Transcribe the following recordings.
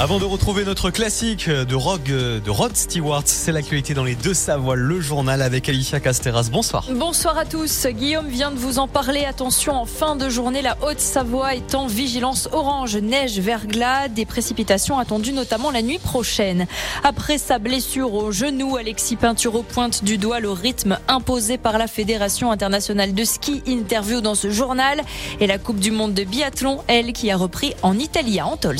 Avant de retrouver notre classique de rock de Rod Stewart, c'est l'actualité dans les deux Savoies, le journal avec Alicia Casteras. Bonsoir. Bonsoir à tous. Guillaume vient de vous en parler. Attention, en fin de journée, la Haute-Savoie est en vigilance orange, neige, verglas, des précipitations attendues notamment la nuit prochaine. Après sa blessure au genou, Alexis Pinturo pointe du doigt le rythme imposé par la Fédération internationale de ski. Interview dans ce journal et la Coupe du monde de biathlon, elle qui a repris en Italie à Antols.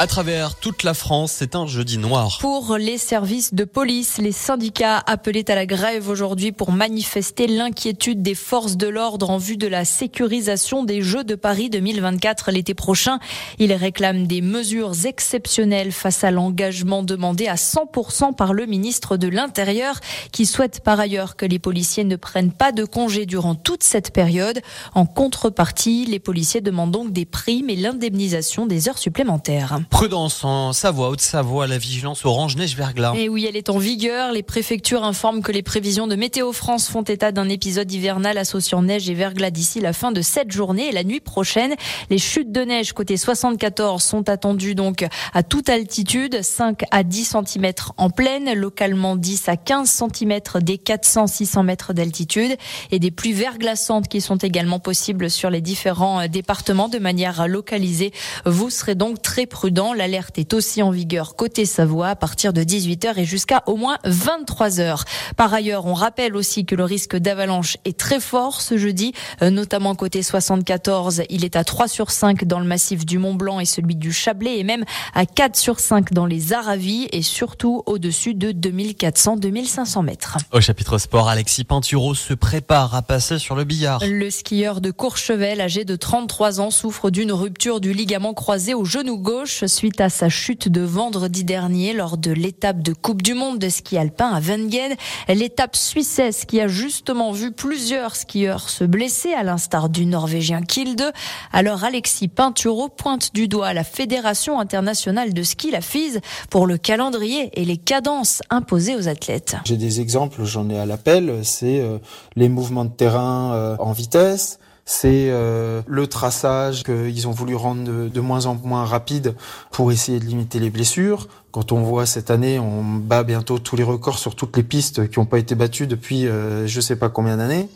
À travers toute la France, c'est un jeudi noir. Pour les services de police, les syndicats appelaient à la grève aujourd'hui pour manifester l'inquiétude des forces de l'ordre en vue de la sécurisation des Jeux de Paris 2024 l'été prochain. Ils réclament des mesures exceptionnelles face à l'engagement demandé à 100% par le ministre de l'Intérieur qui souhaite par ailleurs que les policiers ne prennent pas de congés durant toute cette période. En contrepartie, les policiers demandent donc des primes et l'indemnisation des heures supplémentaires. Prudence en Savoie, Haute-Savoie, la vigilance orange neige verglas. Et oui, elle est en vigueur. Les préfectures informent que les prévisions de Météo France font état d'un épisode hivernal associant neige et verglas d'ici la fin de cette journée et la nuit prochaine. Les chutes de neige côté 74 sont attendues donc à toute altitude, 5 à 10 cm en plaine, localement 10 à 15 cm des 400-600 mètres d'altitude et des pluies verglaçantes qui sont également possibles sur les différents départements de manière localisée. Vous serez donc très prudent L'alerte est aussi en vigueur côté Savoie à partir de 18h et jusqu'à au moins 23h. Par ailleurs, on rappelle aussi que le risque d'avalanche est très fort ce jeudi, euh, notamment côté 74. Il est à 3 sur 5 dans le massif du Mont Blanc et celui du Chablais et même à 4 sur 5 dans les Aravis et surtout au-dessus de 2400-2500 mètres. Au chapitre sport, Alexis Pinturo se prépare à passer sur le billard. Le skieur de Courchevel, âgé de 33 ans, souffre d'une rupture du ligament croisé au genou gauche suite à sa chute de vendredi dernier lors de l'étape de Coupe du Monde de ski alpin à Wengen. L'étape suissesse qui a justement vu plusieurs skieurs se blesser à l'instar du Norvégien Kilde. Alors Alexis Pinturo pointe du doigt la Fédération internationale de ski, la FIS, pour le calendrier et les cadences imposées aux athlètes. J'ai des exemples, j'en ai à l'appel, c'est euh, les mouvements de terrain euh, en vitesse, c'est euh, le traçage qu'ils ont voulu rendre de, moins en moins rapide pour essayer de limiter les blessures. Quand on voit cette année, on bat bientôt tous les records sur toutes les pistes qui n'ont pas été battues depuis euh, je sais pas combien d'années.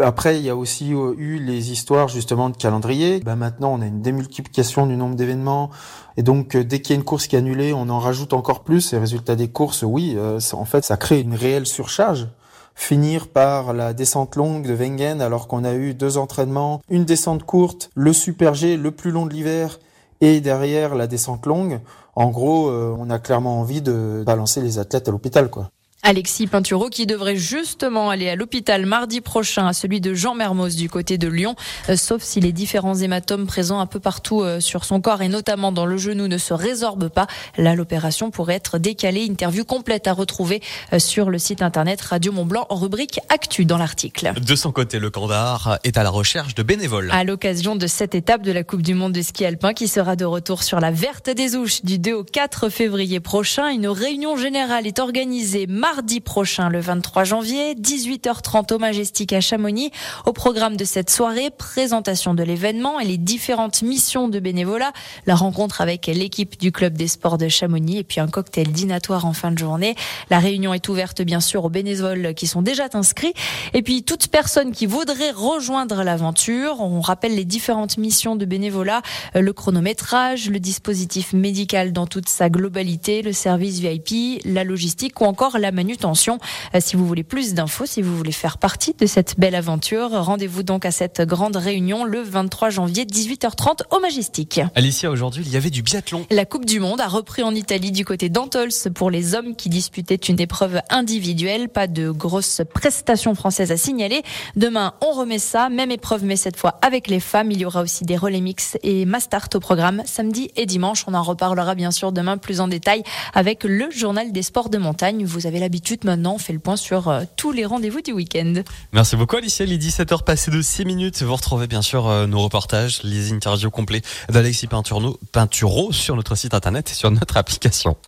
Après, il y a aussi euh, eu les histoires justement de calendrier. Ben maintenant, on a une démultiplication du nombre d'événements. Et donc, dès qu'il y a une course qui est annulée, on en rajoute encore plus. Et résultat des courses, oui, en fait, ça crée une réelle surcharge finir par la descente longue de Wengen alors qu'on a eu deux entraînements, une descente courte, le super G, le plus long de l'hiver et derrière la descente longue. En gros, euh, on a clairement envie de balancer les athlètes à l'hôpital, quoi. Alexis Pinturo qui devrait justement aller à l'hôpital mardi prochain à celui de Jean Mermoz du côté de Lyon, euh, sauf si les différents hématomes présents un peu partout euh, sur son corps et notamment dans le genou ne se résorbent pas. Là, l'opération pourrait être décalée. Interview complète à retrouver euh, sur le site internet Radio Mont Blanc en rubrique Actu dans l'article. De son côté, le Candar est à la recherche de bénévoles. À l'occasion de cette étape de la Coupe du Monde de ski alpin qui sera de retour sur la Verte des Ouches du 2 au 4 février prochain, une réunion générale est organisée mardi prochain, le 23 janvier, 18h30 au Majestic à Chamonix. Au programme de cette soirée, présentation de l'événement et les différentes missions de bénévolat, la rencontre avec l'équipe du club des sports de Chamonix et puis un cocktail dînatoire en fin de journée. La réunion est ouverte bien sûr aux bénévoles qui sont déjà inscrits et puis toute personne qui voudrait rejoindre l'aventure. On rappelle les différentes missions de bénévolat, euh, le chronométrage, le dispositif médical dans toute sa globalité, le service VIP, la logistique ou encore la manutention. Euh, si vous voulez plus d'infos, si vous voulez faire partie de cette belle aventure, rendez-vous donc à cette grande réunion le 23 janvier 18h30 au Majestic. Alicia, aujourd'hui, il y avait du biathlon. La Coupe du Monde a repris en Italie du côté d'Antols pour les hommes qui disputaient une épreuve individuelle. Pas de grosses prestations françaises à signaler. Demain, on remet ça. Même épreuve, mais cette fois avec les femmes. Il y aura aussi des relais mix et Mastart au programme samedi et dimanche. On en reparlera bien sûr demain plus en détail avec le journal des sports de montagne. Vous avez l'habitude maintenant, on fait le point sur euh, tous les rendez-vous du week-end. Merci beaucoup Alicia, il est 17h passé de 6 minutes. Vous retrouvez bien sûr euh, nos reportages, les interviews complets d'Alexis Pinturo sur notre site internet et sur notre application.